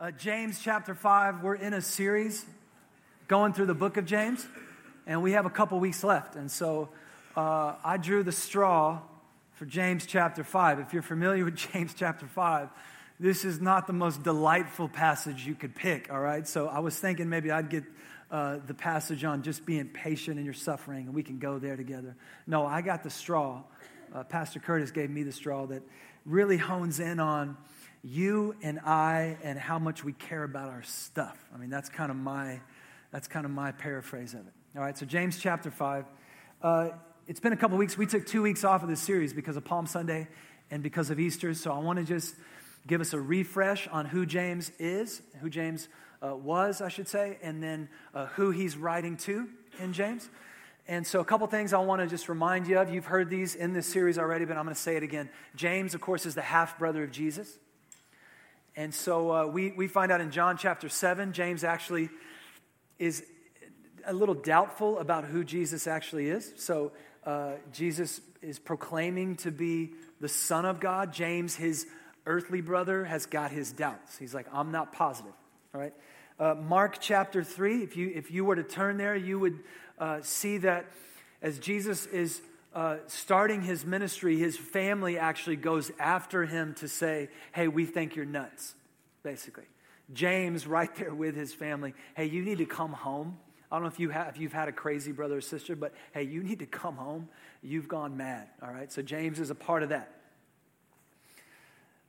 Uh, James chapter 5, we're in a series going through the book of James, and we have a couple weeks left. And so uh, I drew the straw for James chapter 5. If you're familiar with James chapter 5, this is not the most delightful passage you could pick, all right? So I was thinking maybe I'd get uh, the passage on just being patient in your suffering, and we can go there together. No, I got the straw. Uh, Pastor Curtis gave me the straw that really hones in on you and I and how much we care about our stuff. I mean, that's kind of my, that's kind of my paraphrase of it. All right, so James chapter 5. Uh, it's been a couple weeks. We took two weeks off of this series because of Palm Sunday and because of Easter. So I want to just give us a refresh on who James is, who James uh, was, I should say, and then uh, who he's writing to in James. And so, a couple things I want to just remind you of. You've heard these in this series already, but I'm going to say it again. James, of course, is the half brother of Jesus. And so, uh, we, we find out in John chapter 7, James actually is a little doubtful about who Jesus actually is. So, uh, Jesus is proclaiming to be the Son of God. James, his earthly brother, has got his doubts. He's like, I'm not positive. All right. Uh, Mark chapter 3, if you, if you were to turn there, you would uh, see that as Jesus is uh, starting his ministry, his family actually goes after him to say, Hey, we think you're nuts, basically. James, right there with his family, Hey, you need to come home. I don't know if, you have, if you've had a crazy brother or sister, but hey, you need to come home. You've gone mad, all right? So James is a part of that.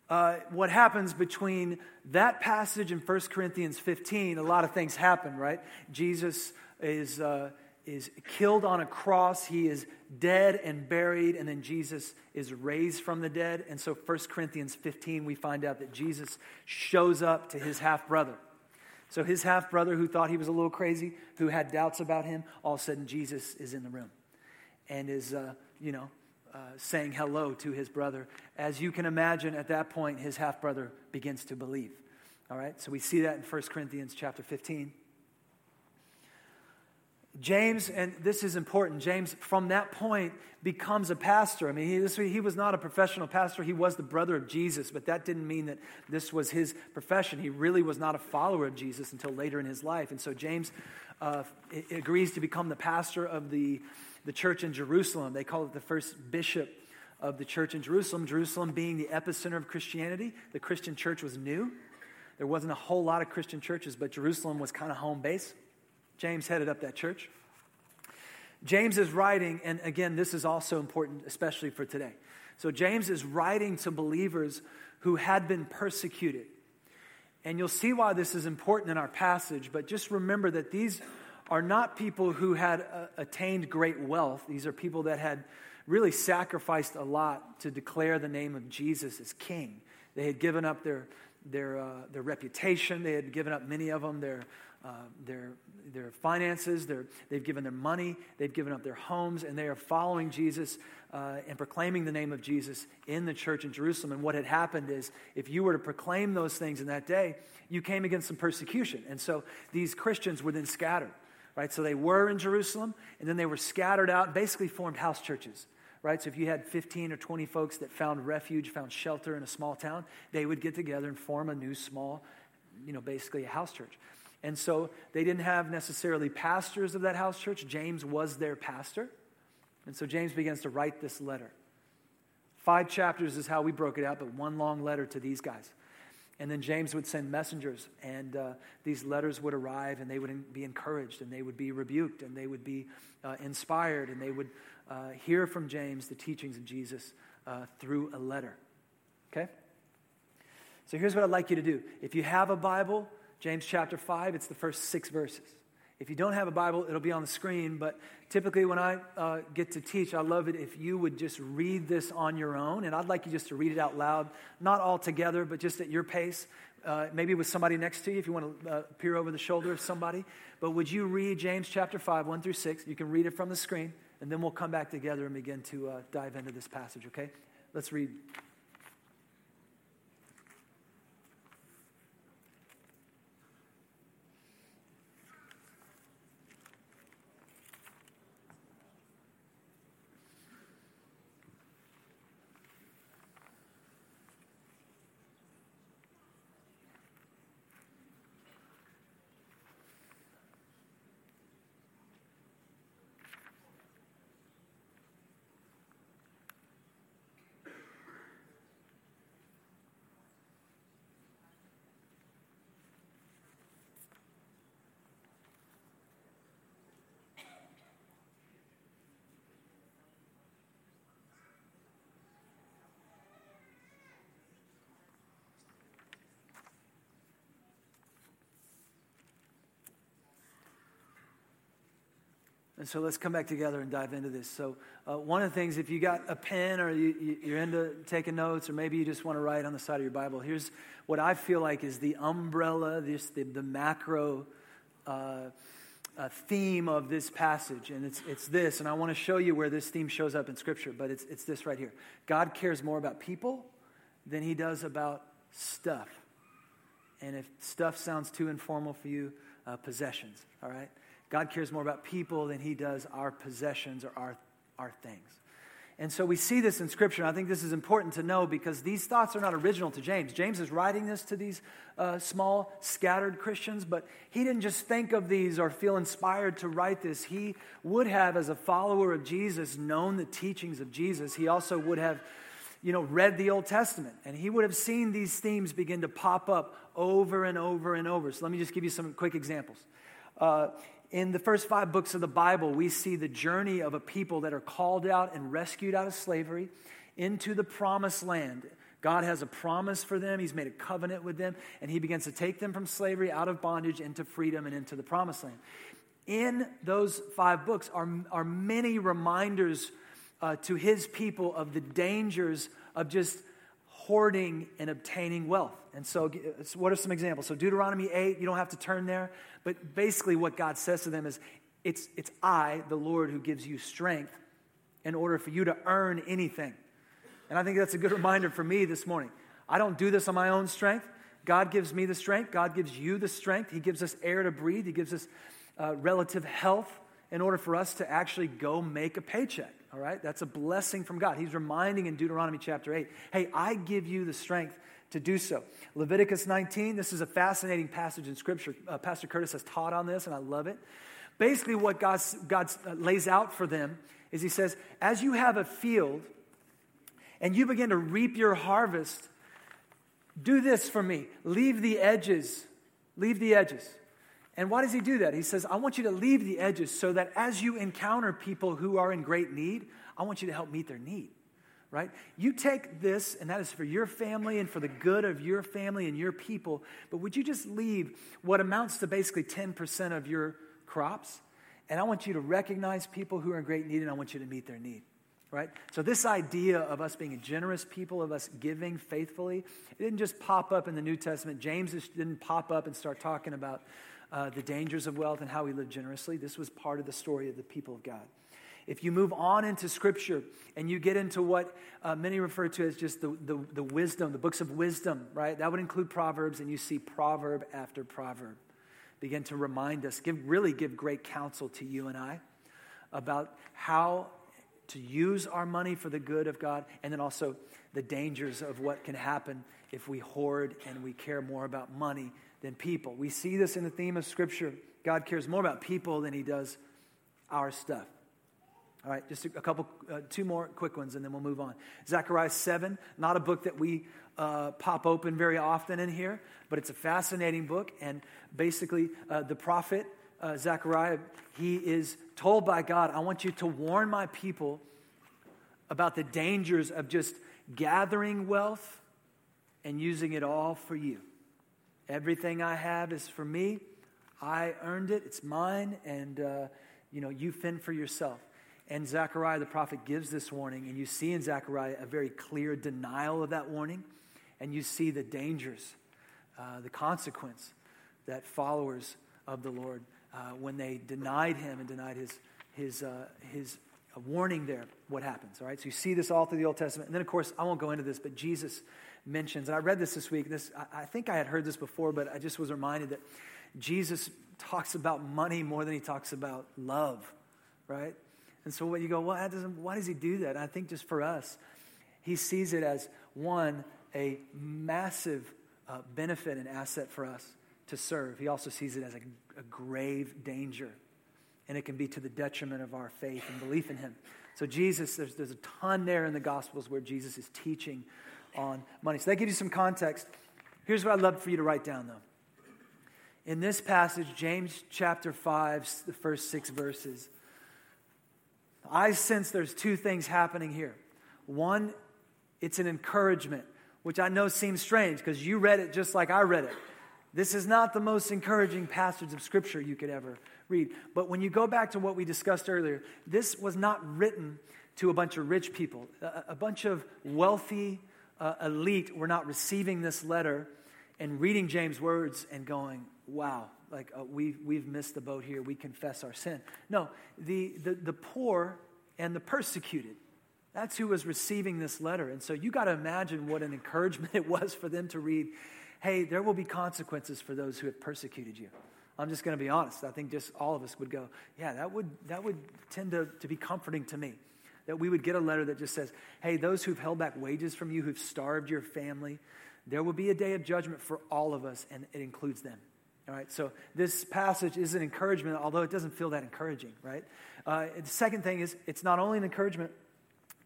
Uh, what happens between that passage and 1 Corinthians 15, a lot of things happen, right? Jesus is, uh, is killed on a cross, he is dead and buried, and then Jesus is raised from the dead. And so, 1 Corinthians 15, we find out that Jesus shows up to his half brother. So, his half brother, who thought he was a little crazy, who had doubts about him, all of a sudden, Jesus is in the room and is, uh, you know, uh, saying hello to his brother. As you can imagine, at that point, his half brother begins to believe. All right, so we see that in 1 Corinthians chapter 15. James, and this is important, James from that point becomes a pastor. I mean, he, this, he was not a professional pastor, he was the brother of Jesus, but that didn't mean that this was his profession. He really was not a follower of Jesus until later in his life. And so James uh, agrees to become the pastor of the the church in Jerusalem. They call it the first bishop of the church in Jerusalem. Jerusalem being the epicenter of Christianity. The Christian church was new. There wasn't a whole lot of Christian churches, but Jerusalem was kind of home base. James headed up that church. James is writing, and again, this is also important, especially for today. So, James is writing to believers who had been persecuted. And you'll see why this is important in our passage, but just remember that these are not people who had uh, attained great wealth. These are people that had really sacrificed a lot to declare the name of Jesus as king. They had given up their, their, uh, their reputation, they had given up, many of them, their, uh, their, their finances, their, they've given their money, they've given up their homes, and they are following Jesus uh, and proclaiming the name of Jesus in the church in Jerusalem. And what had happened is, if you were to proclaim those things in that day, you came against some persecution. And so these Christians were then scattered right? So they were in Jerusalem, and then they were scattered out basically formed house churches, right? So if you had 15 or 20 folks that found refuge, found shelter in a small town, they would get together and form a new small, you know, basically a house church. And so they didn't have necessarily pastors of that house church. James was their pastor. And so James begins to write this letter. Five chapters is how we broke it out, but one long letter to these guys. And then James would send messengers, and uh, these letters would arrive, and they would be encouraged, and they would be rebuked, and they would be uh, inspired, and they would uh, hear from James the teachings of Jesus uh, through a letter. Okay? So here's what I'd like you to do. If you have a Bible, James chapter 5, it's the first six verses. If you don't have a Bible, it'll be on the screen. But typically, when I uh, get to teach, I love it if you would just read this on your own. And I'd like you just to read it out loud, not all together, but just at your pace. Uh, maybe with somebody next to you if you want to uh, peer over the shoulder of somebody. But would you read James chapter 5, 1 through 6? You can read it from the screen, and then we'll come back together and begin to uh, dive into this passage, okay? Let's read. And so let's come back together and dive into this. So, uh, one of the things, if you got a pen or you, you're into taking notes, or maybe you just want to write on the side of your Bible, here's what I feel like is the umbrella, this, the, the macro uh, uh, theme of this passage. And it's, it's this, and I want to show you where this theme shows up in Scripture, but it's, it's this right here God cares more about people than he does about stuff. And if stuff sounds too informal for you, uh, possessions, all right? God cares more about people than he does our possessions or our, our things. And so we see this in Scripture. I think this is important to know because these thoughts are not original to James. James is writing this to these uh, small, scattered Christians, but he didn't just think of these or feel inspired to write this. He would have, as a follower of Jesus, known the teachings of Jesus. He also would have, you know, read the Old Testament, and he would have seen these themes begin to pop up over and over and over. So let me just give you some quick examples. Uh, in the first five books of the Bible, we see the journey of a people that are called out and rescued out of slavery into the promised land. God has a promise for them. He's made a covenant with them, and He begins to take them from slavery, out of bondage, into freedom, and into the promised land. In those five books are, are many reminders uh, to His people of the dangers of just hoarding and obtaining wealth. And so, what are some examples? So, Deuteronomy 8, you don't have to turn there, but basically, what God says to them is, it's, it's I, the Lord, who gives you strength in order for you to earn anything. And I think that's a good reminder for me this morning. I don't do this on my own strength. God gives me the strength. God gives you the strength. He gives us air to breathe. He gives us uh, relative health in order for us to actually go make a paycheck. All right? That's a blessing from God. He's reminding in Deuteronomy chapter 8 hey, I give you the strength to do so. Leviticus 19, this is a fascinating passage in Scripture. Uh, Pastor Curtis has taught on this, and I love it. Basically, what God God's, uh, lays out for them is He says, as you have a field and you begin to reap your harvest, do this for me. Leave the edges. Leave the edges. And why does he do that? He says, I want you to leave the edges so that as you encounter people who are in great need, I want you to help meet their need. Right? You take this, and that is for your family and for the good of your family and your people, but would you just leave what amounts to basically 10% of your crops? And I want you to recognize people who are in great need, and I want you to meet their need right? So, this idea of us being a generous people, of us giving faithfully, it didn't just pop up in the New Testament. James didn't pop up and start talking about uh, the dangers of wealth and how we live generously. This was part of the story of the people of God. If you move on into Scripture and you get into what uh, many refer to as just the, the, the wisdom, the books of wisdom, right? That would include Proverbs, and you see proverb after proverb begin to remind us, give, really give great counsel to you and I about how to use our money for the good of God, and then also the dangers of what can happen if we hoard and we care more about money than people. We see this in the theme of Scripture. God cares more about people than he does our stuff. All right, just a, couple, uh, two more quick ones, and then we'll move on. Zechariah 7, not a book that we uh, pop open very often in here, but it's a fascinating book. And basically, uh, the prophet uh, Zechariah, he is told by God, I want you to warn my people about the dangers of just gathering wealth and using it all for you. Everything I have is for me. I earned it. It's mine. And, uh, you know, you fend for yourself. And Zechariah the prophet gives this warning. And you see in Zechariah a very clear denial of that warning. And you see the dangers, uh, the consequence that followers of the Lord, uh, when they denied him and denied his, his, uh, his warning there, what happens. All right. So you see this all through the Old Testament. And then, of course, I won't go into this, but Jesus mentions, and I read this this week. This I, I think I had heard this before, but I just was reminded that Jesus talks about money more than he talks about love, right? And so when you go, well, why does he do that? And I think just for us, he sees it as one, a massive uh, benefit and asset for us to serve. He also sees it as a, a grave danger, and it can be to the detriment of our faith and belief in him. So, Jesus, there's, there's a ton there in the Gospels where Jesus is teaching on money. So that gives you some context. Here's what I'd love for you to write down, though. In this passage, James chapter 5, the first six verses, I sense there's two things happening here. One, it's an encouragement, which I know seems strange because you read it just like I read it. This is not the most encouraging passage of Scripture you could ever read. But when you go back to what we discussed earlier, this was not written to a bunch of rich people. A, a bunch of wealthy uh, elite were not receiving this letter and reading James' words and going, wow, like uh, we, we've missed the boat here. We confess our sin. No, the, the, the poor and the persecuted. That's who was receiving this letter. And so you got to imagine what an encouragement it was for them to read, hey, there will be consequences for those who have persecuted you. I'm just going to be honest. I think just all of us would go, yeah, that would, that would tend to, to be comforting to me. That we would get a letter that just says, hey, those who've held back wages from you, who've starved your family, there will be a day of judgment for all of us, and it includes them. All right, so this passage is an encouragement, although it doesn't feel that encouraging, right? Uh, the second thing is, it's not only an encouragement,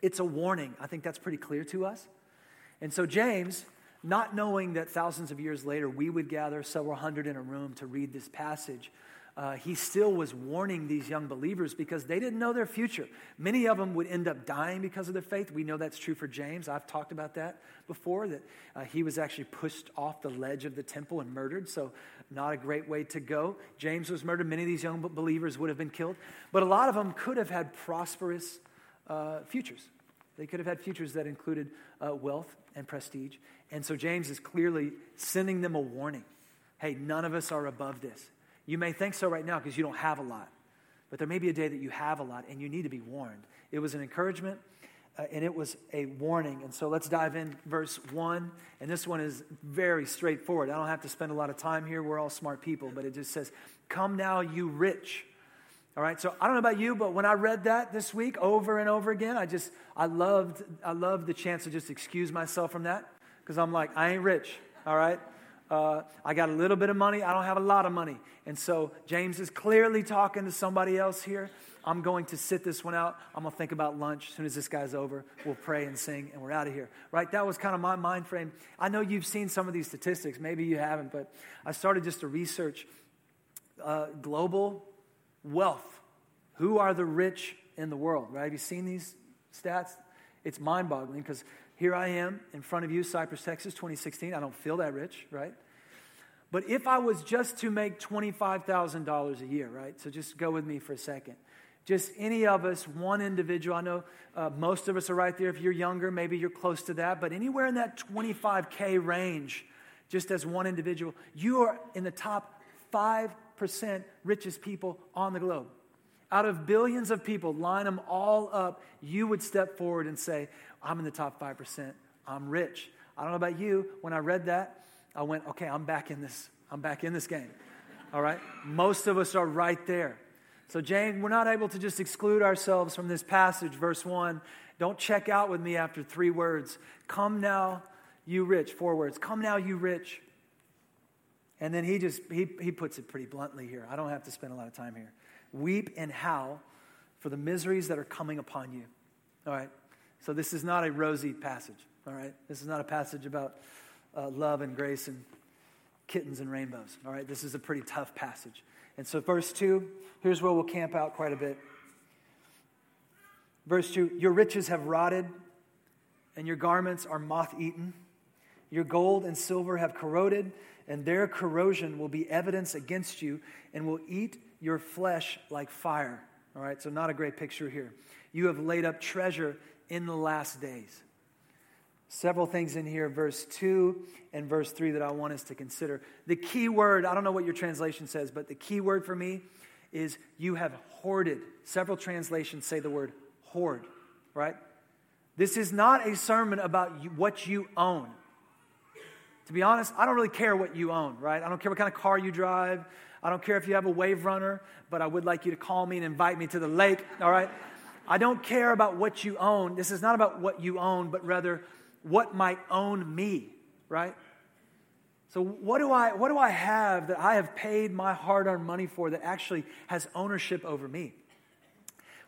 it's a warning. I think that's pretty clear to us. And so, James, not knowing that thousands of years later we would gather several hundred in a room to read this passage, uh, he still was warning these young believers because they didn't know their future. Many of them would end up dying because of their faith. We know that's true for James. I've talked about that before, that uh, he was actually pushed off the ledge of the temple and murdered. So, not a great way to go. James was murdered. Many of these young believers would have been killed. But a lot of them could have had prosperous uh, futures. They could have had futures that included uh, wealth and prestige. And so James is clearly sending them a warning hey, none of us are above this. You may think so right now because you don't have a lot, but there may be a day that you have a lot and you need to be warned. It was an encouragement uh, and it was a warning. And so let's dive in verse 1. And this one is very straightforward. I don't have to spend a lot of time here. We're all smart people, but it just says, Come now, you rich. All right, so I don't know about you, but when I read that this week over and over again, I just, I loved, I loved the chance to just excuse myself from that because I'm like, I ain't rich, all right? Uh, I got a little bit of money, I don't have a lot of money. And so James is clearly talking to somebody else here. I'm going to sit this one out. I'm going to think about lunch. As soon as this guy's over, we'll pray and sing, and we're out of here. Right? That was kind of my mind frame. I know you've seen some of these statistics. Maybe you haven't, but I started just to research uh, global wealth. Who are the rich in the world, right? Have you seen these stats? It's mind boggling because here I am in front of you, Cypress, Texas, 2016. I don't feel that rich, right? But if I was just to make $25,000 a year, right? So just go with me for a second. Just any of us, one individual. I know uh, most of us are right there. If you're younger, maybe you're close to that. But anywhere in that 25K range, just as one individual, you are in the top 5% richest people on the globe. Out of billions of people, line them all up, you would step forward and say, I'm in the top 5%. I'm rich. I don't know about you. When I read that, I went, okay, I'm back in this. I'm back in this game. All right? Most of us are right there. So, James, we're not able to just exclude ourselves from this passage, verse 1. Don't check out with me after three words. Come now, you rich. Four words. Come now, you rich. And then he just he, he puts it pretty bluntly here. I don't have to spend a lot of time here. Weep and howl for the miseries that are coming upon you. All right. So this is not a rosy passage. All right. This is not a passage about uh, love and grace and kittens and rainbows. All right. This is a pretty tough passage. And so, verse 2, here's where we'll camp out quite a bit. Verse 2 Your riches have rotted, and your garments are moth eaten. Your gold and silver have corroded, and their corrosion will be evidence against you and will eat your flesh like fire. All right, so not a great picture here. You have laid up treasure in the last days. Several things in here, verse 2 and verse 3, that I want us to consider. The key word, I don't know what your translation says, but the key word for me is you have hoarded. Several translations say the word hoard, right? This is not a sermon about what you own. To be honest, I don't really care what you own, right? I don't care what kind of car you drive. I don't care if you have a wave runner, but I would like you to call me and invite me to the lake, all right? I don't care about what you own. This is not about what you own, but rather what might own me, right? So what do I what do I have that I have paid my hard-earned money for that actually has ownership over me?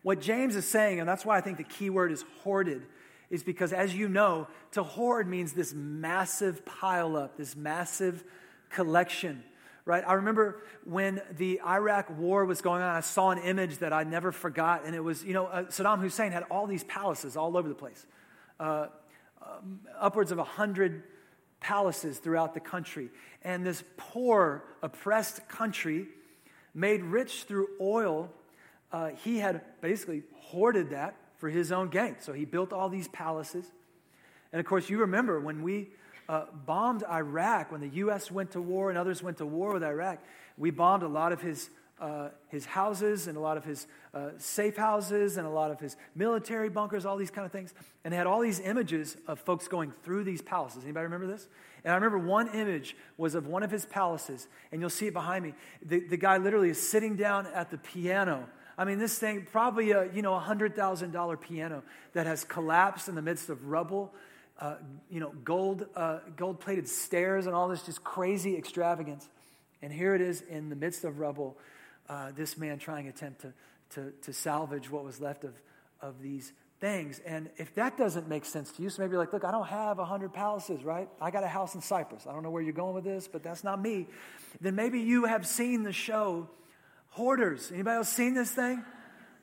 What James is saying, and that's why I think the key word is hoarded, is because as you know, to hoard means this massive pile up, this massive collection right? I remember when the Iraq war was going on, I saw an image that I never forgot, and it was, you know, uh, Saddam Hussein had all these palaces all over the place. Uh, um, upwards of a hundred palaces throughout the country. And this poor, oppressed country made rich through oil, uh, he had basically hoarded that for his own gain. So he built all these palaces. And of course, you remember when we uh, bombed Iraq, when the U.S. went to war and others went to war with Iraq, we bombed a lot of his, uh, his houses and a lot of his uh, safe houses and a lot of his military bunkers, all these kind of things. And they had all these images of folks going through these palaces. Anybody remember this? And I remember one image was of one of his palaces, and you'll see it behind me. The, the guy literally is sitting down at the piano. I mean, this thing, probably a, you know, a $100,000 piano that has collapsed in the midst of rubble uh, you know, gold, uh, gold-plated stairs and all this just crazy extravagance. And here it is in the midst of rubble, uh, this man trying to attempt to, to, to salvage what was left of, of these things. And if that doesn't make sense to you, so maybe you're like, look, I don't have a 100 palaces, right? I got a house in Cypress. I don't know where you're going with this, but that's not me. Then maybe you have seen the show Hoarders. Anybody else seen this thing?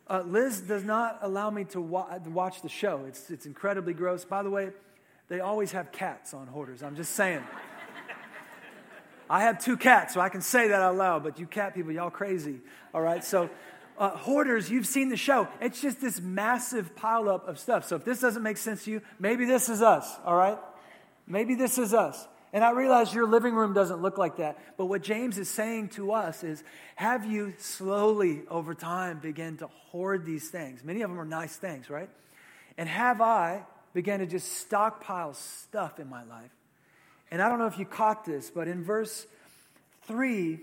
Uh, Liz does not allow me to, wa- watch the show. It's, it's incredibly gross. By the way, they always have cats on hoarders. I'm just saying. I have two cats, so I can say that out loud, but you cat people, y'all crazy. All right, so uh, hoarders, you've seen the show. It's just this massive pileup of stuff. So if this doesn't make sense to you, maybe this is us, all right? Maybe this is us. And I realize your living room doesn't look like that. But what James is saying to us is have you slowly over time begin to hoard these things? Many of them are nice things, right? And have I began to just stockpile stuff in my life. And I don't know if you caught this, but in verse 3,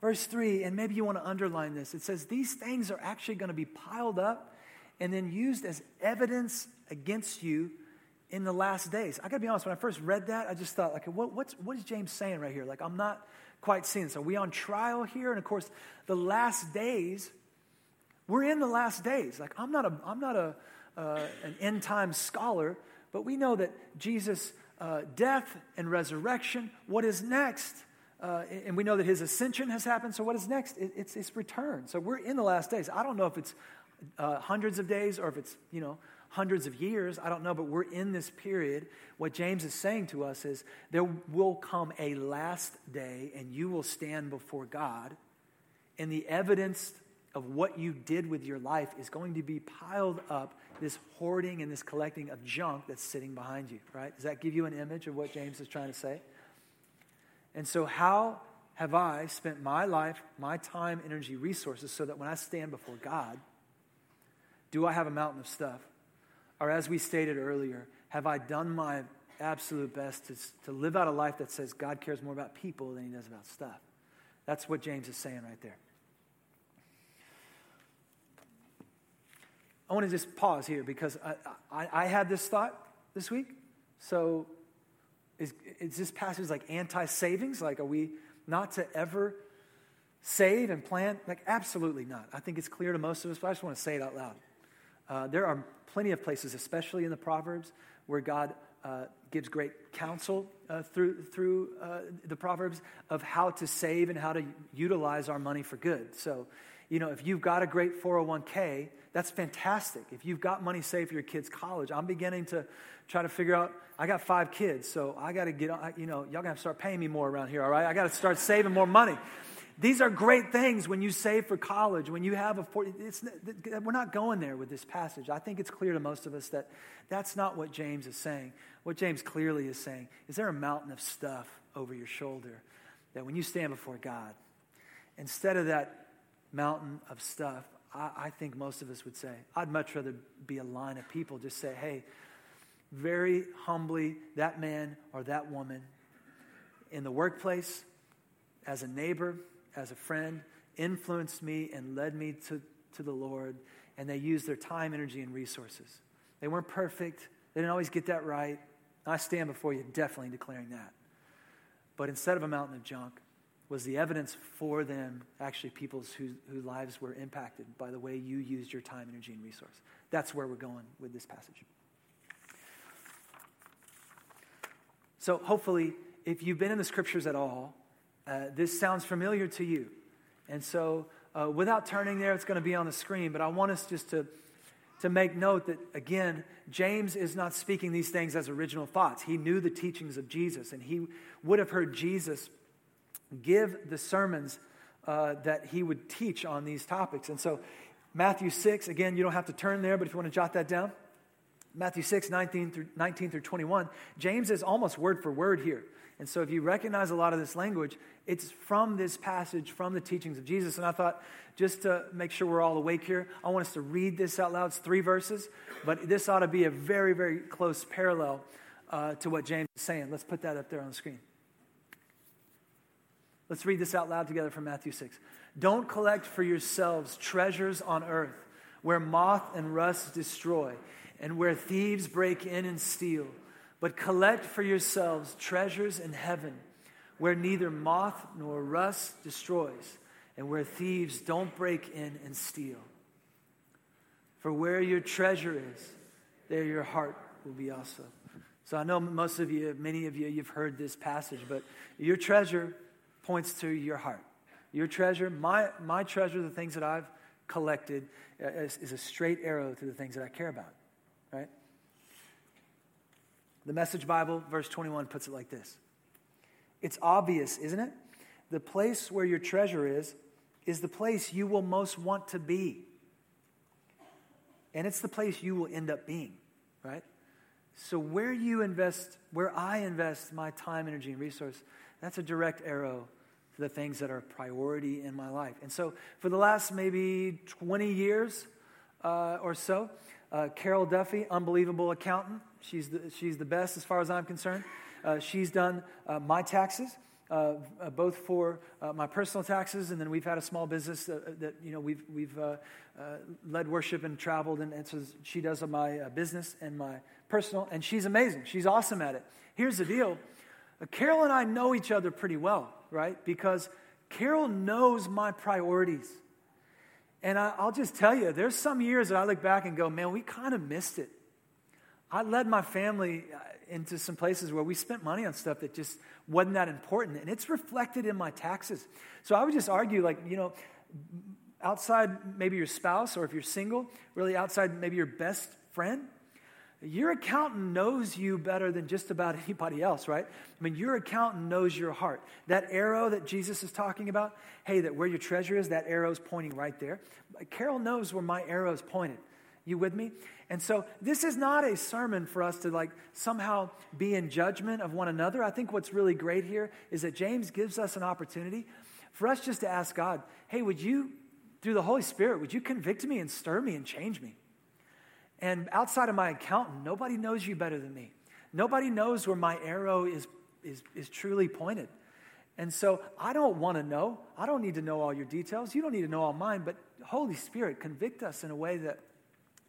verse 3, and maybe you want to underline this, it says, These things are actually going to be piled up and then used as evidence against you in the last days. I got to be honest, when I first read that, I just thought, like, what, what's, what is James saying right here? Like, I'm not quite seeing this. Are we on trial here? And of course, the last days, we're in the last days. Like, I'm not a, I'm not a, uh, an end time scholar, but we know that Jesus' uh, death and resurrection, what is next? Uh, and we know that his ascension has happened. So, what is next? It, it's his return. So, we're in the last days. I don't know if it's uh, hundreds of days or if it's, you know, hundreds of years. I don't know, but we're in this period. What James is saying to us is there will come a last day and you will stand before God, and the evidence of what you did with your life is going to be piled up this hoarding and this collecting of junk that's sitting behind you, right? Does that give you an image of what James is trying to say? And so, how have I spent my life, my time, energy, resources so that when I stand before God, do I have a mountain of stuff? Or, as we stated earlier, have I done my absolute best to, to live out a life that says God cares more about people than he does about stuff? That's what James is saying right there. I want to just pause here because I, I, I had this thought this week. So, is, is this passage like anti savings? Like, are we not to ever save and plan? Like, absolutely not. I think it's clear to most of us, but I just want to say it out loud. Uh, there are plenty of places, especially in the Proverbs, where God uh, gives great counsel uh, through, through uh, the Proverbs of how to save and how to utilize our money for good. So, you know, if you've got a great 401k, that's fantastic. If you've got money saved for your kids' college, I'm beginning to try to figure out. I got five kids, so I got to get, you know, y'all to start paying me more around here, all right? I got to start saving more money. These are great things when you save for college, when you have a, it's, we're not going there with this passage. I think it's clear to most of us that that's not what James is saying. What James clearly is saying is there a mountain of stuff over your shoulder that when you stand before God, instead of that mountain of stuff, I, I think most of us would say, I'd much rather be a line of people just say, hey, very humbly, that man or that woman in the workplace, as a neighbor, as a friend, influenced me and led me to, to the Lord, and they used their time, energy, and resources. They weren't perfect, they didn't always get that right. I stand before you definitely declaring that. But instead of a mountain of junk, was the evidence for them actually people's whose, whose lives were impacted by the way you used your time, energy, and resource. That's where we're going with this passage. So, hopefully, if you've been in the scriptures at all, uh, this sounds familiar to you. And so, uh, without turning there, it's going to be on the screen, but I want us just to, to make note that, again, James is not speaking these things as original thoughts. He knew the teachings of Jesus, and he would have heard Jesus give the sermons uh, that he would teach on these topics. And so, Matthew 6, again, you don't have to turn there, but if you want to jot that down, Matthew 6, 19 through, 19 through 21, James is almost word for word here. And so, if you recognize a lot of this language, it's from this passage, from the teachings of Jesus. And I thought, just to make sure we're all awake here, I want us to read this out loud. It's three verses, but this ought to be a very, very close parallel uh, to what James is saying. Let's put that up there on the screen. Let's read this out loud together from Matthew 6. Don't collect for yourselves treasures on earth where moth and rust destroy and where thieves break in and steal, but collect for yourselves treasures in heaven where neither moth nor rust destroys and where thieves don't break in and steal. For where your treasure is, there your heart will be also. So I know most of you, many of you, you've heard this passage, but your treasure points to your heart. Your treasure, my, my treasure, the things that I've collected, uh, is, is a straight arrow to the things that I care about, right? The Message Bible, verse 21, puts it like this It's obvious, isn't it? The place where your treasure is, is the place you will most want to be. And it's the place you will end up being, right? So, where you invest, where I invest my time, energy, and resource, that's a direct arrow to the things that are priority in my life. And so, for the last maybe 20 years uh, or so, uh, Carol Duffy, unbelievable accountant. She's the, she's the best as far as I'm concerned. Uh, she's done uh, my taxes. Uh, uh, both for my personal taxes, and then we've had a small business that, that you know we've we've led worship and traveled, and, and so she does my business and my personal, and she's amazing. She's awesome at it. Here's the deal: Carol and I know each other pretty well right? Because Carol knows my priorities. And I, will just tell you, there's some years that I look back and go, man, we kind of missed it. I led my family uh, into some places where we spent money on stuff that just wasn't that important. And it's reflected in my taxes. So I would just argue, like, you know, outside maybe your spouse, or if you're single, really outside maybe your best friend, your accountant knows you better than just about anybody else, right? I mean, your accountant knows your heart. That arrow that Jesus is talking about, hey, that where your treasure is, that arrow is pointing right there. Carol knows where my arrow is pointed. You with me? And so this is not a sermon for us to like somehow be in judgment of one another. I think what's really great here is that James gives us an opportunity for us just to ask God, hey, would you, through the Holy Spirit, would you convict me and stir me and change me? And outside of my accountant, nobody knows you better than me. Nobody knows where my arrow is, is, is truly pointed. And so I don't want to know. I don't need to know all your details. You don't need to know all mine. But Holy Spirit, convict us in a way that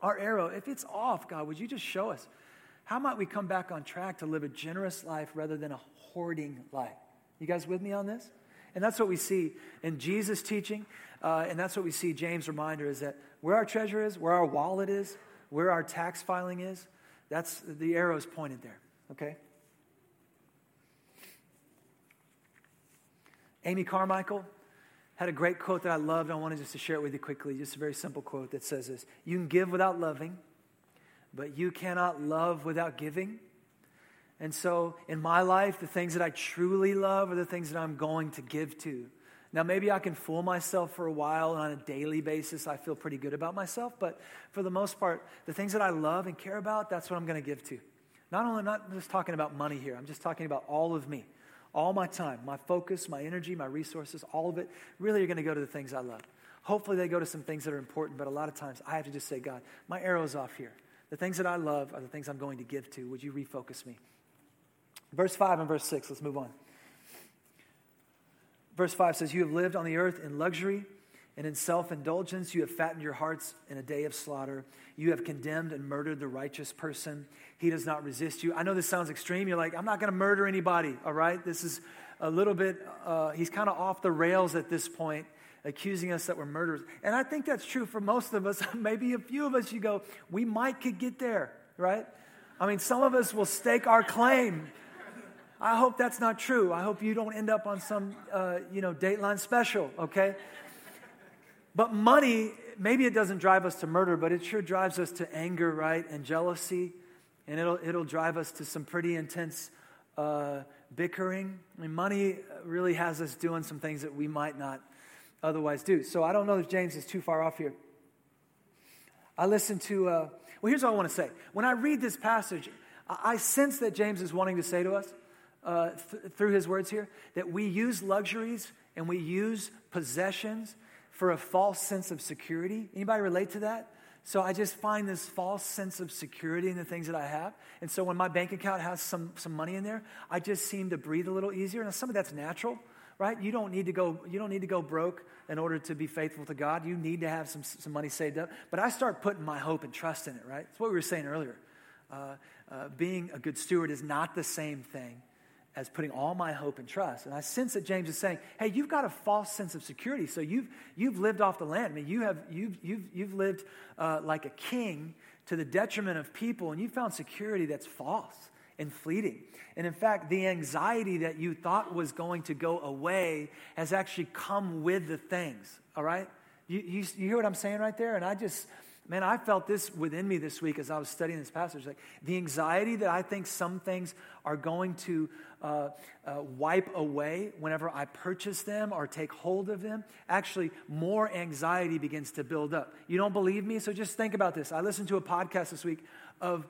our arrow, if it's off, God, would you just show us? How might we come back on track to live a generous life rather than a hoarding life? You guys with me on this? And that's what we see in Jesus' teaching. Uh, and that's what we see James' reminder is that where our treasure is, where our wallet is, where our tax filing is, that's the arrow's pointed there, okay? Amy Carmichael had a great quote that I loved. I wanted just to share it with you quickly. Just a very simple quote that says this You can give without loving, but you cannot love without giving. And so, in my life, the things that I truly love are the things that I'm going to give to. Now, maybe I can fool myself for a while, and on a daily basis, I feel pretty good about myself. But for the most part, the things that I love and care about, that's what I'm going to give to. Not only not just talking about money here, I'm just talking about all of me, all my time, my focus, my energy, my resources, all of it. Really, are going to go to the things I love. Hopefully, they go to some things that are important, but a lot of times I have to just say, God, my arrow's off here. The things that I love are the things I'm going to give to. Would you refocus me? Verse 5 and verse 6, let's move on. Verse 5 says, You have lived on the earth in luxury and in self indulgence. You have fattened your hearts in a day of slaughter. You have condemned and murdered the righteous person. He does not resist you. I know this sounds extreme. You're like, I'm not going to murder anybody, all right? This is a little bit, uh, he's kind of off the rails at this point, accusing us that we're murderers. And I think that's true for most of us. Maybe a few of us, you go, we might could get there, right? I mean, some of us will stake our claim I hope that's not true. I hope you don't end up on some, uh, you know, Dateline special, okay? But money, maybe it doesn't drive us to murder, but it sure drives us to anger, right, and jealousy. And it'll, it'll drive us to some pretty intense uh, bickering. I mean, money really has us doing some things that we might not otherwise do. So I don't know if James is too far off here. I listen to, uh, well, here's what I want to say. When I read this passage, I, I sense that James is wanting to say to us uh, th- through his words here that we use luxuries and we use possessions for a false sense of security. Anybody relate to that? So I just find this false sense of security in the things that I have. And so when my bank account has some, some money in there, I just seem to breathe a little easier. Now some of that's natural, right? You don't need to go, you don't need to go broke in order to be faithful to God. You need to have some, some money saved up. But I start putting my hope and trust in it, right? That's what we were saying earlier. Uh, uh, being a good steward is not the same thing as putting all my hope and trust. And I sense that James is saying, hey, you've got a false sense of security. So you've, you've lived off the land. I mean, you have, you've, you've, you've lived uh, like a king to the detriment of people, and you found security that's false and fleeting. And in fact, the anxiety that you thought was going to go away has actually come with the things, all right? You, you, you hear what I'm saying right there? And I just, man, I felt this within me this week as I was studying this passage. Like the anxiety that I think some things are going to uh, uh, wipe away whenever I purchase them or take hold of them, actually, more anxiety begins to build up. You don't believe me? So just think about this. I listened to a podcast this week of,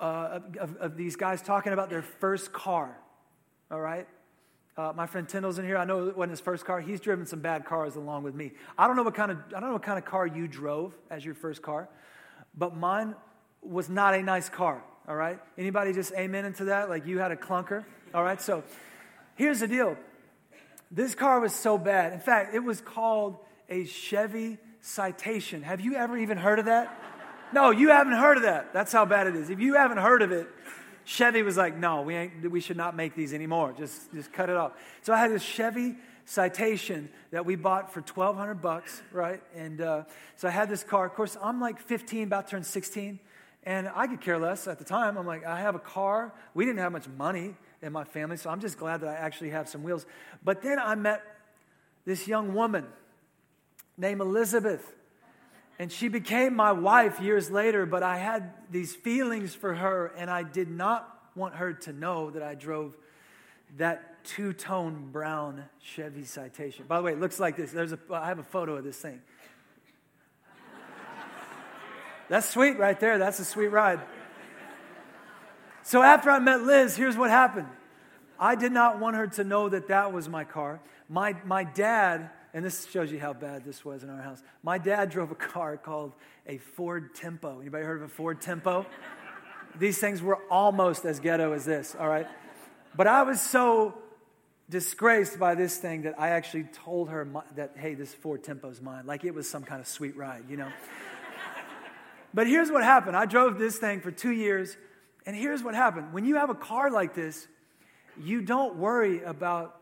uh, of, of these guys talking about their first car, all right? Uh, my friend Tyndall's in here. I know it wasn't his first car. He's driven some bad cars along with me. I don't know what kind of I don't know what kind of car you drove as your first car, but mine was not a nice car. All right. Anybody just amen into that? Like you had a clunker. All right, so here's the deal. This car was so bad. In fact, it was called a Chevy Citation. Have you ever even heard of that? No, you haven't heard of that. That's how bad it is. If you haven't heard of it, Chevy was like, no, we, ain't, we should not make these anymore. Just, just cut it off. So I had this Chevy Citation that we bought for 1200 bucks, right? And uh, so I had this car. Of course, I'm like 15, about to turn 16. And I could care less at the time. I'm like, I have a car. We didn't have much money in my family, so I'm just glad that I actually have some wheels. But then I met this young woman named Elizabeth. And she became my wife years later, but I had these feelings for her, and I did not want her to know that I drove that two tone brown Chevy Citation. By the way, it looks like this. There's a, I have a photo of this thing. That's sweet right there. That's a sweet ride. So after I met Liz, here's what happened. I did not want her to know that that was my car. My, my dad, and this shows you how bad this was in our house. My dad drove a car called a Ford Tempo. Anybody heard of a Ford Tempo? These things were almost as ghetto as this, all right? But I was so disgraced by this thing that I actually told her my, that, hey, this Ford Tempo is mine. Like it was some kind of sweet ride, you know? But here's what happened I drove this thing for two years. And here's what happened when you have a car like this, you don't worry about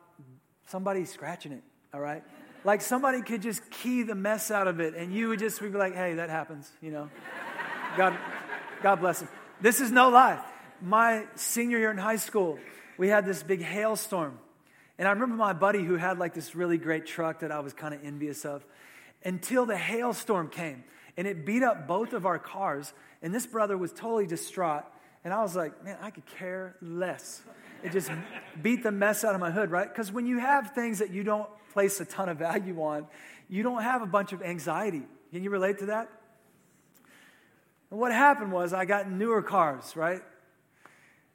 somebody scratching it, all right? Like somebody could just key the mess out of it, and you would just be like, hey, that happens, you know? God, God bless him. This is no lie. My senior year in high school, we had this big hailstorm. And I remember my buddy who had like this really great truck that I was kind of envious of until the hailstorm came and it beat up both of our cars. And this brother was totally distraught. And I was like, man, I could care less. It just beat the mess out of my hood, right? Because when you have things that you don't place a ton of value on, you don't have a bunch of anxiety. Can you relate to that? And what happened was I got newer cars, right?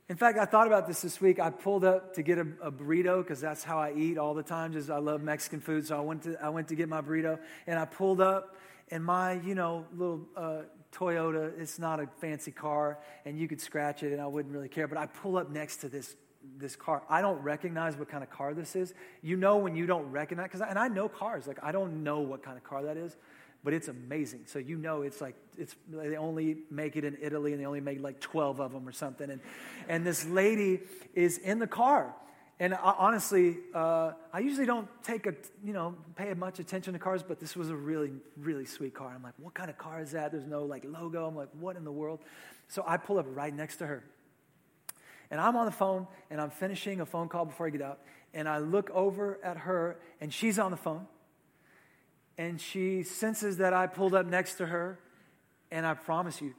In fact, I thought about this this week. I pulled up to get a, a burrito because that's how I eat all the time. Just I love Mexican food, so I went to I went to get my burrito, and I pulled up, and my you know little uh, Toyota. It's not a fancy car, and you could scratch it, and I wouldn't really care. But I pull up next to this this car. I don't recognize what kind of car this is. You know when you don't recognize, because and I know cars. Like I don't know what kind of car that is, but it's amazing. So you know it's like it's they only make it in Italy, and they only make like twelve of them or something. And and this lady is in the car and honestly, uh, I usually don't take a, you know, pay much attention to cars, but this was a really, really sweet car. I'm like, what kind of car is that? There's no like logo. I'm like, what in the world? So I pull up right next to her. And I'm on the phone and I'm finishing a phone call before I get out. And I look over at her and she's on the phone. And she senses that I pulled up next to her. And I promise you,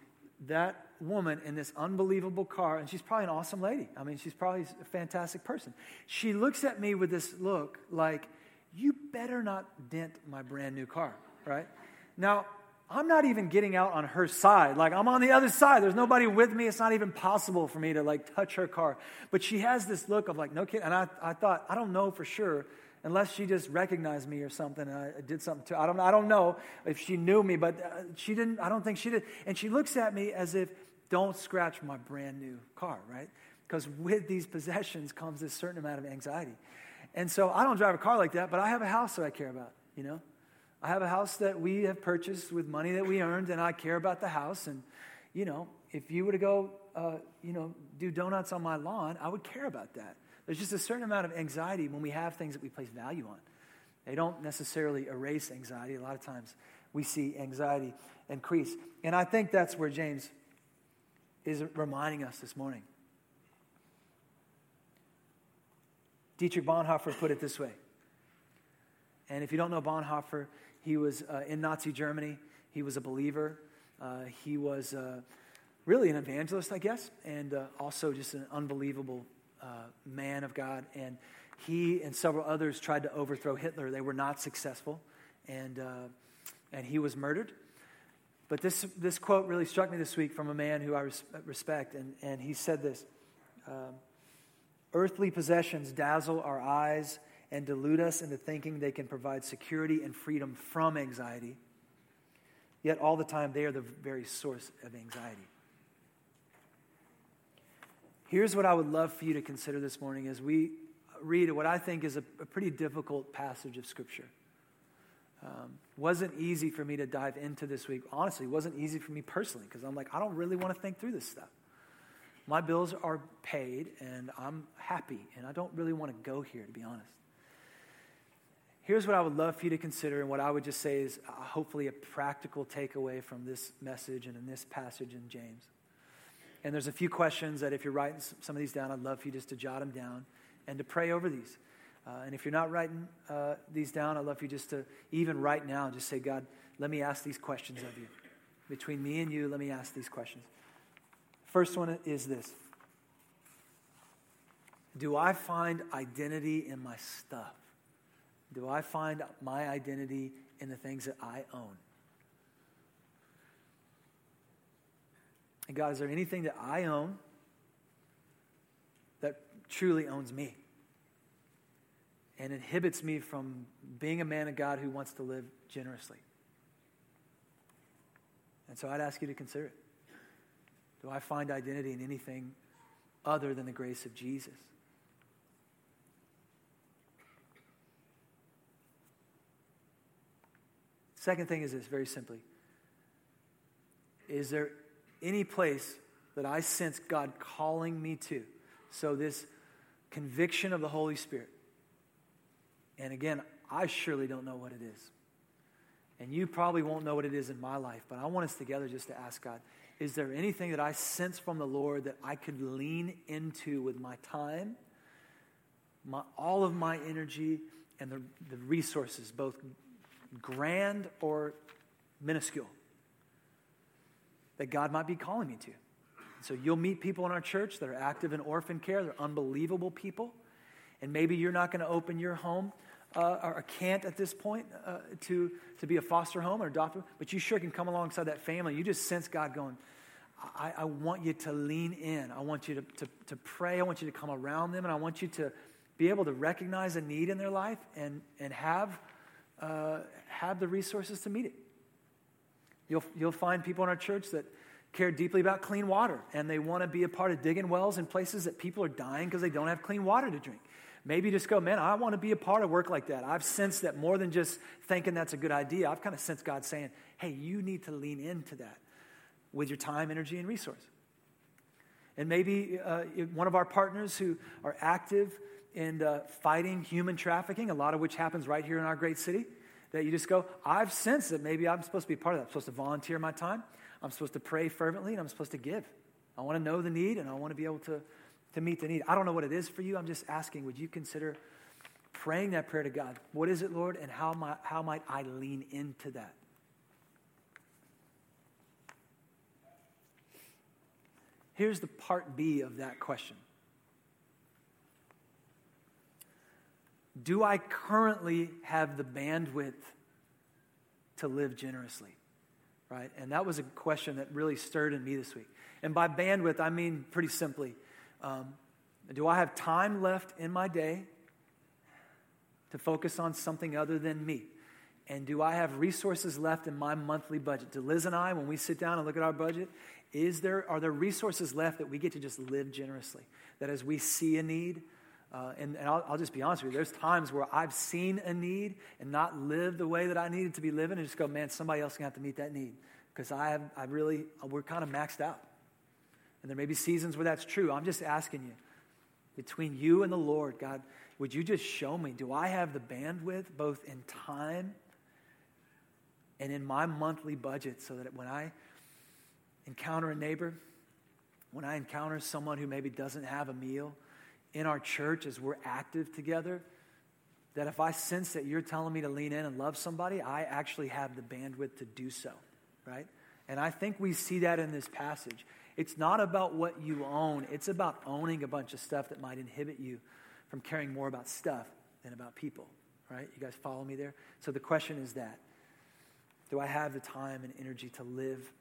that woman in this unbelievable car, and she's probably an awesome lady. I mean, she's probably a fantastic person. She looks at me with this look like, you better not dent my brand new car, right? Now, I'm not even getting out on her side. Like, I'm on the other side. There's nobody with me. It's not even possible for me to, like, touch her car. But she has this look of, like, no kid. And I, I thought, I don't know for sure unless she just recognized me or something and I did something to I don't, I don't know if she knew me, but uh, she didn't, I don't think she did. And she looks at me as if, don't scratch my brand new car, right? Because with these possessions comes this certain amount of anxiety. And so I don't drive a car like that, but I have a house that I care about, you know? I have a house that we have purchased with money that we earned, and I care about the house. And, you know, if you were to go, uh, you know, do donuts on my lawn, I would care about that. There's just a certain amount of anxiety when we have things that we place value on. They don't necessarily erase anxiety. A lot of times we see anxiety increase. And I think that's where James is reminding us this morning. Dietrich Bonhoeffer put it this way. And if you don't know Bonhoeffer, he was uh, in Nazi Germany. He was a believer. Uh, he was uh, really an evangelist, I guess, and uh, also just an unbelievable uh, man of God. And he and several others tried to overthrow Hitler. They were not successful, and, uh, and he was murdered. But this, this quote really struck me this week from a man who I res- respect, and, and he said this um, Earthly possessions dazzle our eyes and delude us into thinking they can provide security and freedom from anxiety. Yet, all the time, they are the very source of anxiety. Here's what I would love for you to consider this morning as we read what I think is a, a pretty difficult passage of Scripture. Um, wasn't easy for me to dive into this week. Honestly, wasn't easy for me personally because I'm like, I don't really want to think through this stuff. My bills are paid and I'm happy, and I don't really want to go here, to be honest. Here's what I would love for you to consider, and what I would just say is uh, hopefully a practical takeaway from this message and in this passage in James. And there's a few questions that if you're writing some of these down, I'd love for you just to jot them down and to pray over these. Uh, and if you're not writing uh, these down, I'd love for you just to, even right now, just say, God, let me ask these questions of you. Between me and you, let me ask these questions. First one is this Do I find identity in my stuff? Do I find my identity in the things that I own? And God, is there anything that I own that truly owns me and inhibits me from being a man of God who wants to live generously? And so I'd ask you to consider it. Do I find identity in anything other than the grace of Jesus? Second thing is this very simply Is there any place that I sense God calling me to? So, this conviction of the Holy Spirit. And again, I surely don't know what it is. And you probably won't know what it is in my life, but I want us together just to ask God is there anything that I sense from the Lord that I could lean into with my time, my, all of my energy, and the, the resources, both grand or minuscule, that God might be calling me to. So you'll meet people in our church that are active in orphan care. They're unbelievable people. And maybe you're not going to open your home uh, or can't at this point uh, to, to be a foster home or adopt, but you sure can come alongside that family. You just sense God going, I, I want you to lean in. I want you to, to, to pray. I want you to come around them. And I want you to be able to recognize a need in their life and, and have uh, have the resources to meet it. You'll, you'll find people in our church that care deeply about clean water and they want to be a part of digging wells in places that people are dying because they don't have clean water to drink. Maybe just go, man, I want to be a part of work like that. I've sensed that more than just thinking that's a good idea. I've kind of sensed God saying, hey, you need to lean into that with your time, energy, and resource. And maybe uh, one of our partners who are active in uh, fighting human trafficking, a lot of which happens right here in our great city, that you just go, I've sensed that maybe I'm supposed to be part of that. I'm supposed to volunteer my time. I'm supposed to pray fervently, and I'm supposed to give. I want to know the need, and I want to be able to, to meet the need. I don't know what it is for you. I'm just asking, would you consider praying that prayer to God? What is it, Lord, and how might, how might I lean into that? here's the part B of that question Do I currently have the bandwidth to live generously? Right? And that was a question that really stirred in me this week. And by bandwidth, I mean pretty simply um, do I have time left in my day to focus on something other than me? And do I have resources left in my monthly budget? Do Liz and I, when we sit down and look at our budget, is there, are there resources left that we get to just live generously? That as we see a need, uh, and, and I'll, I'll, just be honest with you, there's times where I've seen a need and not lived the way that I needed to be living and just go, man, somebody else going to have to meet that need. Because I I really, we're kind of maxed out. And there may be seasons where that's true. I'm just asking you, between you and the Lord, God, would you just show me, do I have the bandwidth both in time and in my monthly budget so that when I encounter a neighbor, when I encounter someone who maybe doesn't have a meal, in our church as we're active together that if I sense that you're telling me to lean in and love somebody, I actually have the bandwidth to do so, right? And I think we see that in this passage. It's not about what you own, it's about owning a bunch of stuff that might inhibit you from caring more about stuff than about people, right? You guys follow me there? So the question is that Do I have the time and energy to live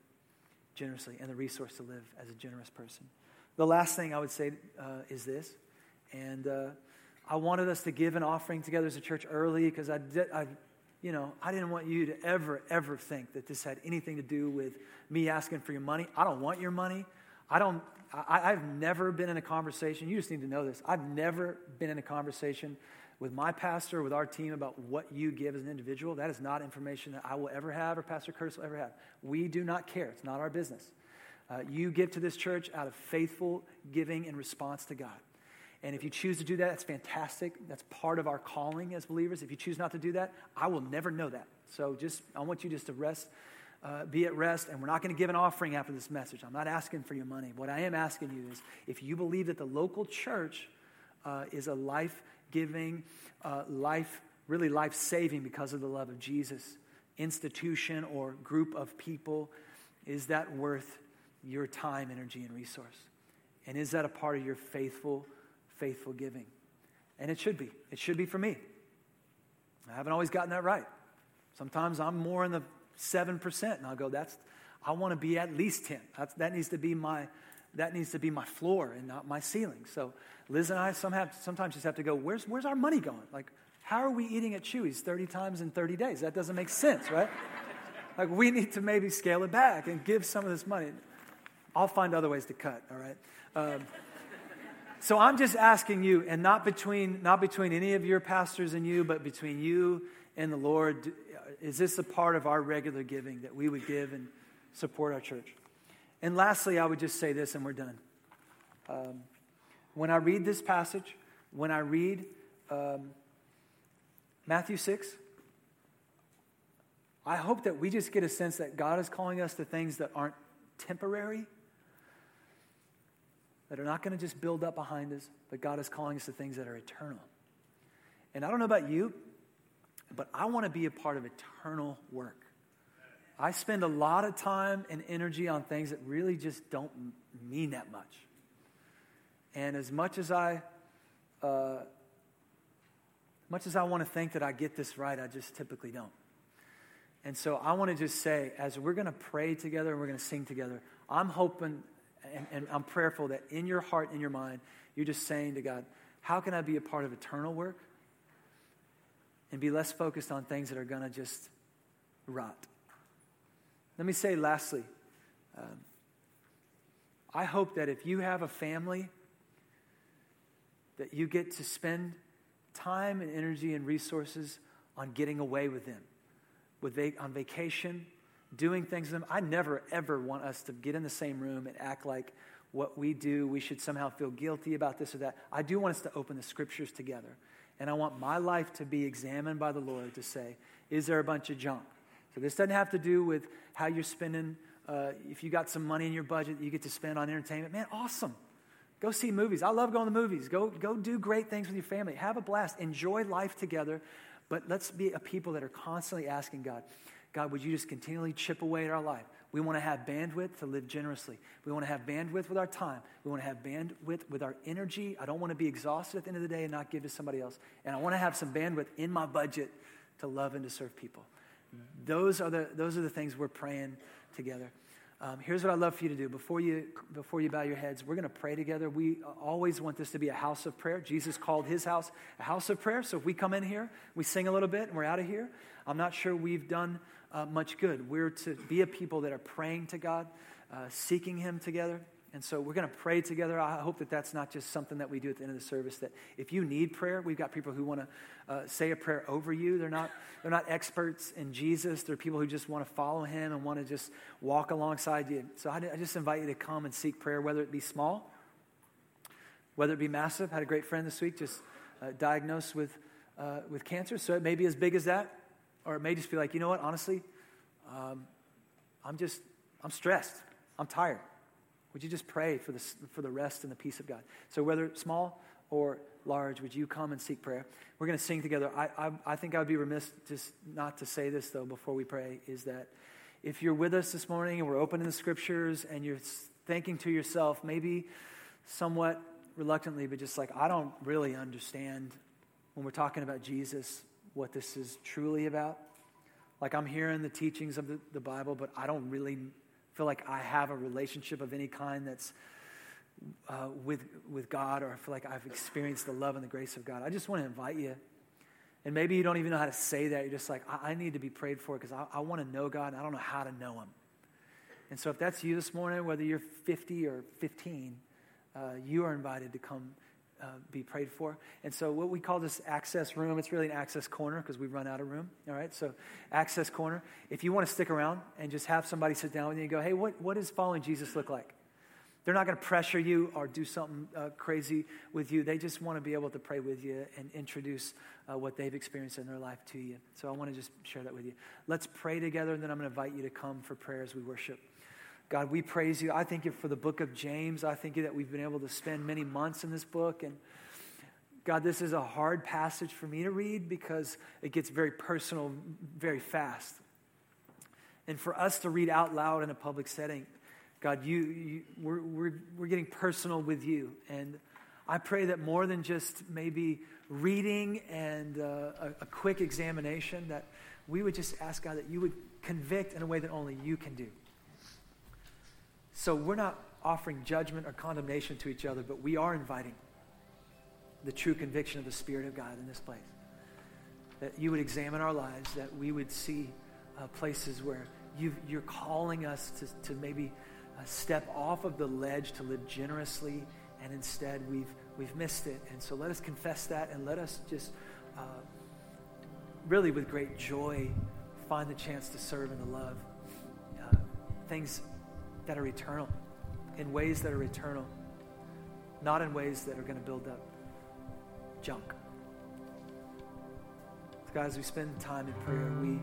generously and the resource to live as a generous person? The last thing I would say uh, is this and uh, I wanted us to give an offering together as a church early because I, did, I, you know, I didn't want you to ever, ever think that this had anything to do with me asking for your money. I don't want your money. I don't. I, I've never been in a conversation. You just need to know this. I've never been in a conversation with my pastor, with our team about what you give as an individual. That is not information that I will ever have or Pastor Curtis will ever have. We do not care. It's not our business. Uh, you give to this church out of faithful giving in response to God. And if you choose to do that, that's fantastic. That's part of our calling as believers. If you choose not to do that, I will never know that. So just, I want you just to rest, uh, be at rest. And we're not going to give an offering after this message. I'm not asking for your money. What I am asking you is if you believe that the local church uh, is a life giving, uh, life, really life saving because of the love of Jesus institution or group of people, is that worth your time, energy, and resource? And is that a part of your faithful? Faithful giving. And it should be. It should be for me. I haven't always gotten that right. Sometimes I'm more in the 7%, and I'll go, that's, I want to be at least 10. That's, that needs to be my, that needs to be my floor and not my ceiling. So Liz and I some have, sometimes just have to go, where's, where's our money going? Like, how are we eating at Chuy's 30 times in 30 days? That doesn't make sense, right? like, we need to maybe scale it back and give some of this money. I'll find other ways to cut, all right? Um, so I'm just asking you, and not between, not between any of your pastors and you, but between you and the Lord, is this a part of our regular giving that we would give and support our church? And lastly, I would just say this, and we're done. Um, when I read this passage, when I read um, Matthew 6, I hope that we just get a sense that God is calling us to things that aren't temporary that are not going to just build up behind us, but God is calling us to things that are eternal. And I don't know about you, but I want to be a part of eternal work. I spend a lot of time and energy on things that really just don't mean that much. And as much as I, uh, much as I want to think that I get this right, I just typically don't. And so I want to just say, as we're going to pray together and we're going to sing together, I'm hoping and, and I'm prayerful that in your heart, in your mind, you're just saying to God, how can I be a part of eternal work and be less focused on things that are going to just rot? Let me say lastly, um, I hope that if you have a family, that you get to spend time and energy and resources on getting away with them, with on vacation, doing things with them. I never, ever want us to get in the same room and act like what we do, we should somehow feel guilty about this or that. I do want us to open the scriptures together. And I want my life to be examined by the Lord to say, is there a bunch of junk? So this doesn't have to do with how you're spending. Uh, if you got some money in your budget you get to spend on entertainment, man, awesome. Go see movies. I love going to movies. Go, go do great things with your family. Have a blast. Enjoy life together. But let's be a people that are constantly asking God, God, would you just continually chip away at our life? We want to have bandwidth to live generously. We want to have bandwidth with our time. We want to have bandwidth with our energy. I don't want to be exhausted at the end of the day and not give to somebody else. And I want to have some bandwidth in my budget to love and to serve people. Those are the, those are the things we're praying together. Um, here's what I'd love for you to do. Before you, before you bow your heads, we're going to pray together. We always want this to be a house of prayer. Jesus called his house a house of prayer. So if we come in here, we sing a little bit, and we're out of here, I'm not sure we've done uh, much good. We're to be a people that are praying to God, uh, seeking him together. And so we're going to pray together. I hope that that's not just something that we do at the end of the service. That if you need prayer, we've got people who want to uh, say a prayer over you. They're not they're not experts in Jesus. They're people who just want to follow Him and want to just walk alongside you. So I, I just invite you to come and seek prayer, whether it be small, whether it be massive. I had a great friend this week just uh, diagnosed with uh, with cancer. So it may be as big as that, or it may just be like, you know what? Honestly, um, I'm just I'm stressed. I'm tired. Would you just pray for the, for the rest and the peace of God? So, whether small or large, would you come and seek prayer? We're going to sing together. I, I, I think I would be remiss just not to say this, though, before we pray, is that if you're with us this morning and we're opening the scriptures and you're thinking to yourself, maybe somewhat reluctantly, but just like, I don't really understand when we're talking about Jesus what this is truly about. Like, I'm hearing the teachings of the, the Bible, but I don't really feel like I have a relationship of any kind that's uh, with, with God, or I feel like I've experienced the love and the grace of God. I just want to invite you. And maybe you don't even know how to say that. You're just like, I, I need to be prayed for because I, I want to know God and I don't know how to know Him. And so if that's you this morning, whether you're 50 or 15, uh, you are invited to come uh, be prayed for. And so, what we call this access room, it's really an access corner because we've run out of room. All right, so access corner. If you want to stick around and just have somebody sit down with you and go, hey, what, what does following Jesus look like? They're not going to pressure you or do something uh, crazy with you. They just want to be able to pray with you and introduce uh, what they've experienced in their life to you. So I want to just share that with you. Let's pray together, and then I'm going to invite you to come for prayer as we worship. God, we praise you. I thank you for the book of James. I thank you that we've been able to spend many months in this book. And God, this is a hard passage for me to read because it gets very personal very fast. And for us to read out loud in a public setting, God, you, you we're, we're, we're getting personal with you. And I pray that more than just maybe reading and uh, a, a quick examination, that we would just ask God that you would convict in a way that only you can do. So we're not offering judgment or condemnation to each other, but we are inviting the true conviction of the Spirit of God in this place. That you would examine our lives, that we would see uh, places where you are calling us to, to maybe uh, step off of the ledge to live generously, and instead we've, we've missed it. And so let us confess that and let us just uh, really, with great joy, find the chance to serve and to love. Uh, things that are eternal, in ways that are eternal, not in ways that are going to build up junk. So guys, we spend time in prayer. We, um,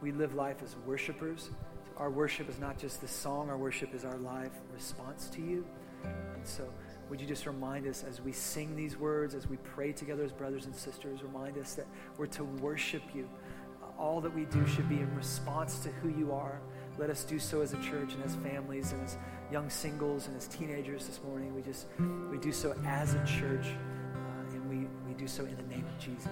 we live life as worshipers. Our worship is not just the song, our worship is our live response to you. And so, would you just remind us as we sing these words, as we pray together as brothers and sisters, remind us that we're to worship you. All that we do should be in response to who you are let us do so as a church and as families and as young singles and as teenagers this morning. We just, we do so as a church uh, and we, we do so in the name of Jesus.